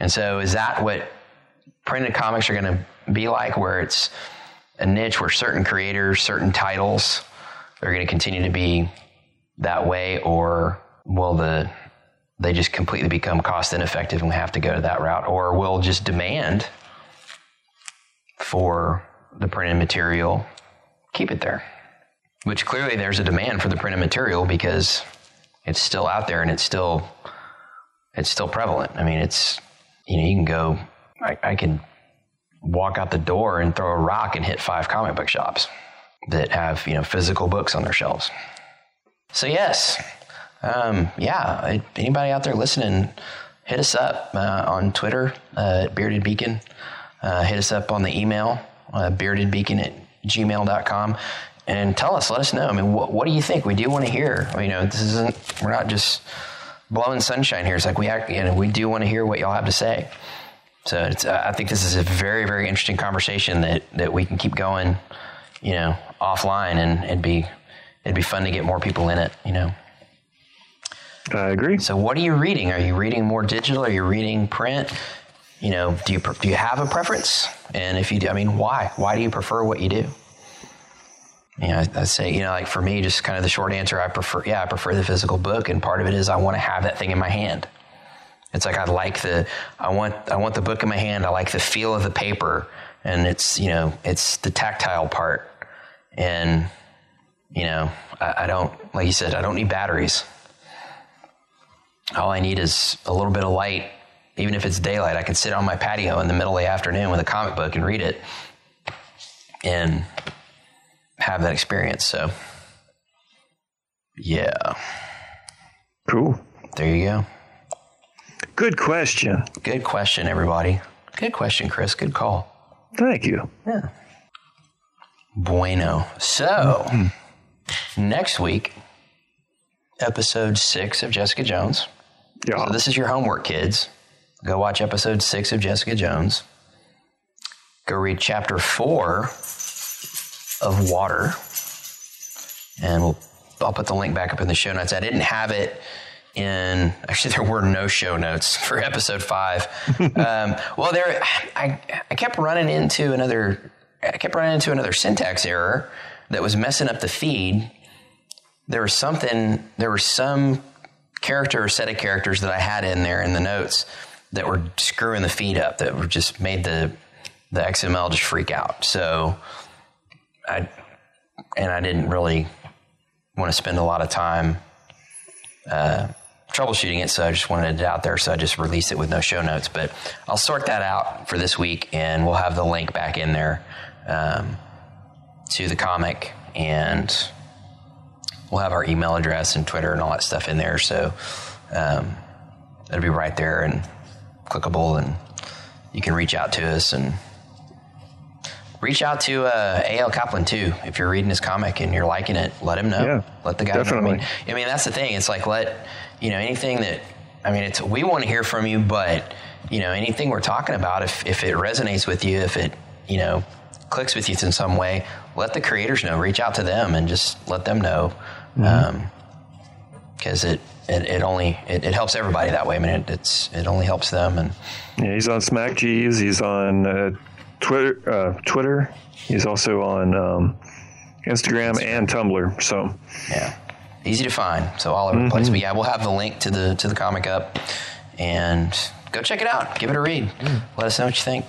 And so, is that what printed comics are going to be like? Where it's a niche where certain creators, certain titles are going to continue to be that way, or will the they just completely become cost ineffective and we have to go to that route, or will just demand for the printed material keep it there? Which clearly there's a demand for the printed material because it's still out there and it's still it's still prevalent. I mean, it's you know you can go. I, I can walk out the door and throw a rock and hit five comic book shops that have you know physical books on their shelves. So yes, um, yeah. Anybody out there listening, hit us up uh, on Twitter uh, at Bearded Beacon. Uh, hit us up on the email uh, beardedbeacon at gmail.com and tell us. Let us know. I mean, what, what do you think? We do want to hear. You know, this isn't. We're not just blowing sunshine here. It's like we act. You know, we do want to hear what y'all have to say. So it's, uh, I think this is a very, very interesting conversation that, that we can keep going, you know, offline, and it'd be it'd be fun to get more people in it, you know. I agree. So, what are you reading? Are you reading more digital? Are you reading print? You know, do you do you have a preference? And if you do, I mean, why? Why do you prefer what you do? You know, I, I say, you know, like for me, just kind of the short answer, I prefer, yeah, I prefer the physical book, and part of it is I want to have that thing in my hand. It's like I like the, I want, I want the book in my hand. I like the feel of the paper, and it's, you know, it's the tactile part, and you know, I, I don't, like you said, I don't need batteries all I need is a little bit of light. Even if it's daylight, I can sit on my patio in the middle of the afternoon with a comic book and read it and have that experience. So, yeah, Cool. there you go. Good question. Good question, everybody. Good question, Chris. Good call. Thank you. Yeah. Bueno. So, mm-hmm. next week, episode six of Jessica Jones. Yeah. So this is your homework, kids. Go watch episode six of Jessica Jones. Go read chapter four of Water, and we'll. I'll put the link back up in the show notes. I didn't have it in actually there were no show notes for episode five. um, well, there I I kept running into another I kept running into another syntax error that was messing up the feed. There was something there was some character or set of characters that I had in there in the notes that were screwing the feed up that were just made the the XML just freak out. So I and I didn't really want to spend a lot of time uh, troubleshooting it, so I just wanted it out there. So I just released it with no show notes. But I'll sort that out for this week, and we'll have the link back in there um, to the comic, and we'll have our email address and Twitter and all that stuff in there. So um, it'll be right there and clickable, and you can reach out to us and reach out to uh, AL Kaplan too. If you're reading his comic and you're liking it, let him know. Yeah, let the guy definitely. know. I mean, I mean, that's the thing. It's like let you know anything that I mean, it's we want to hear from you, but you know anything we're talking about, if if it resonates with you, if it you know clicks with you in some way, let the creators know. Reach out to them and just let them know. Because it, it, it only it, it helps everybody that way. I mean, it, it's it only helps them, and Yeah, he's on Smack Jeeves. He's on uh, Twitter. Uh, Twitter. He's also on um, Instagram and Tumblr. So Yeah, easy to find. So all over the place. But yeah, we'll have the link to the to the comic up, and go check it out. Give it a read. Let us know what you think.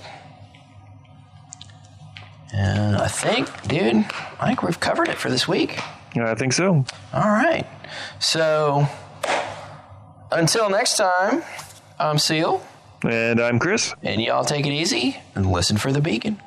And I think, dude, I think we've covered it for this week. yeah, I think so. All right. So until next time, I'm Seal, And I'm Chris. and y'all take it easy and listen for the beacon.